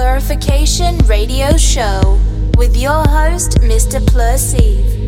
Plurification Radio Show with your host, Mr. Plursive.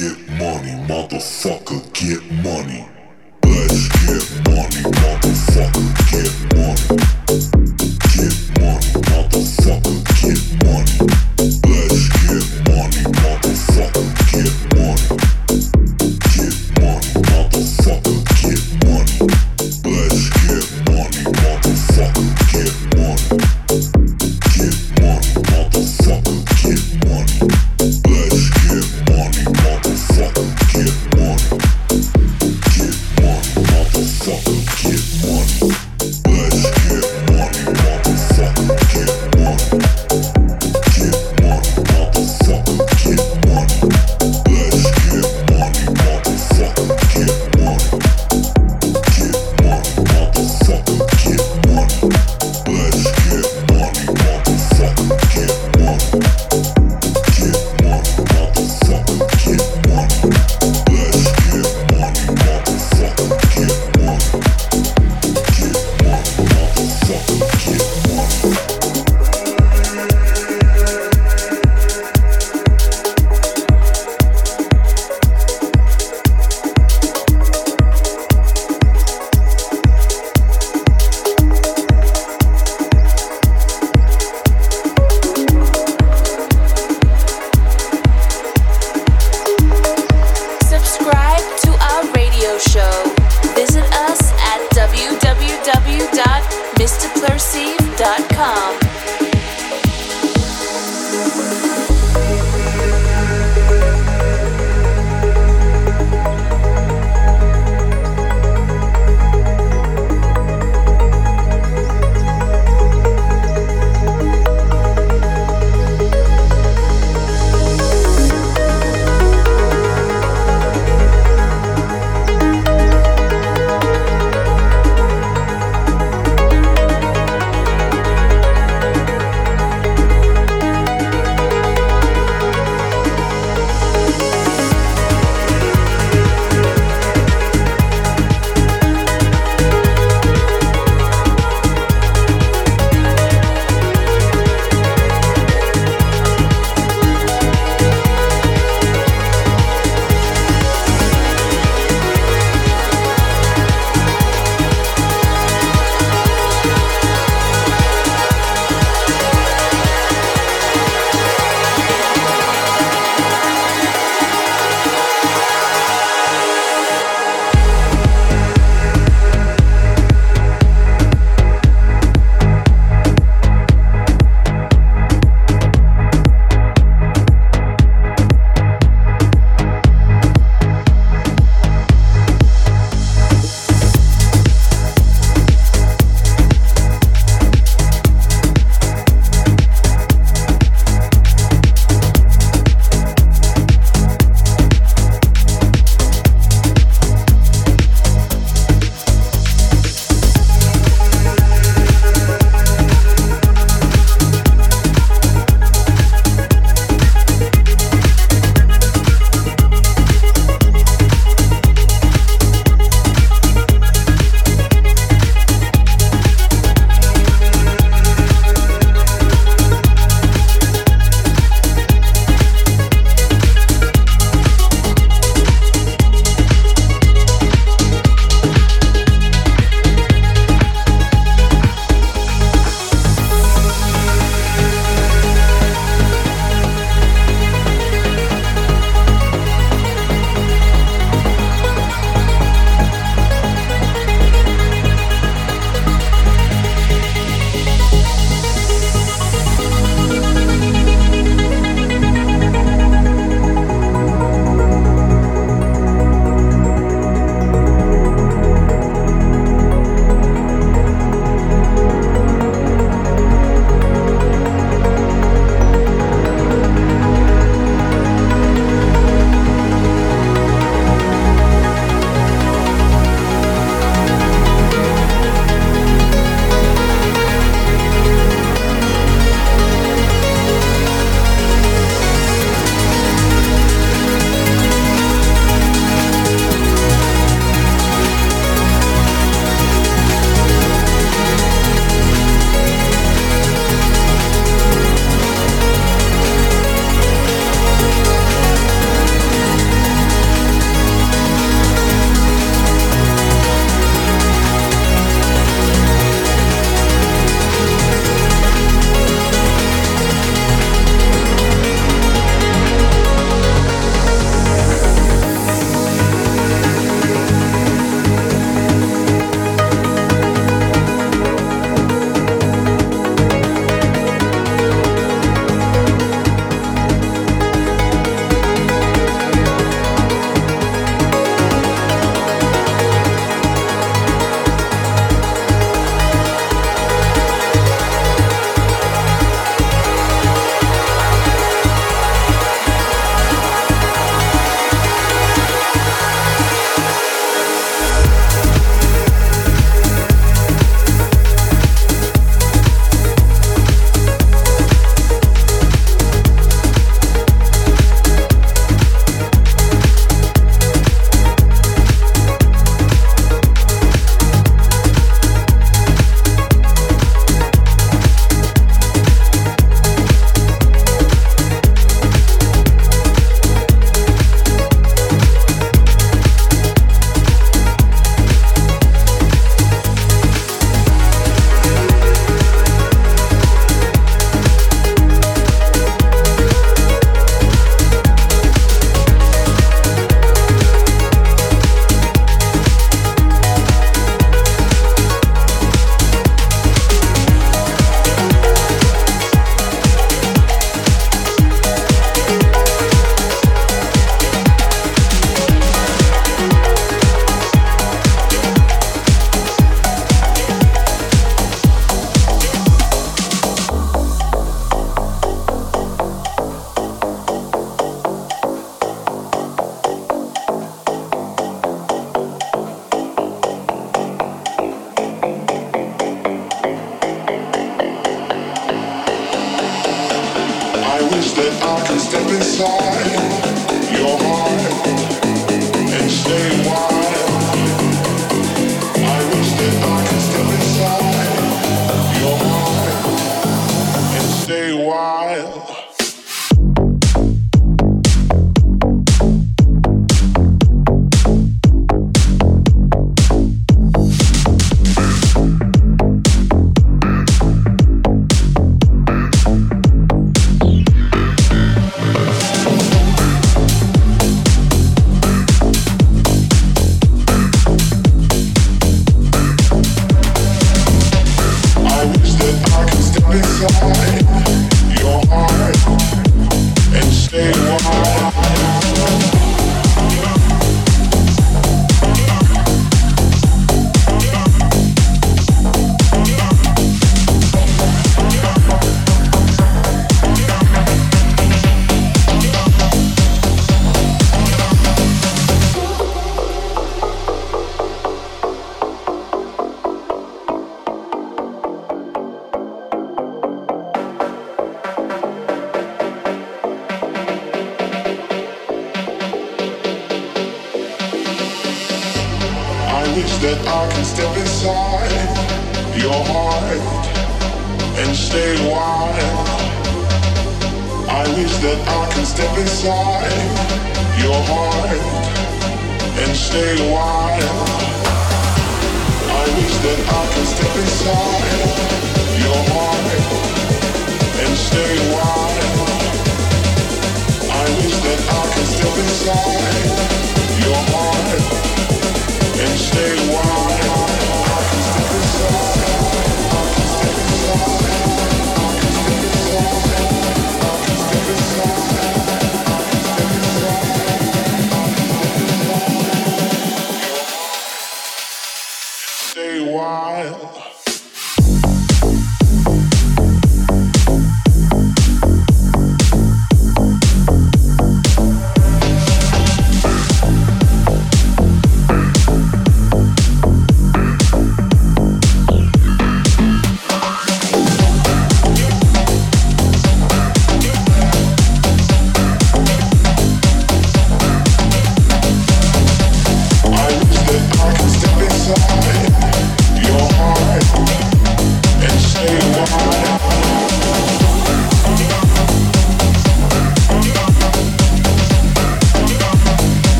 get money, motherfucker, get money. Let's get money, motherfucker, get money. Get money, motherfucker, get money. Let's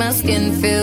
my skin complete.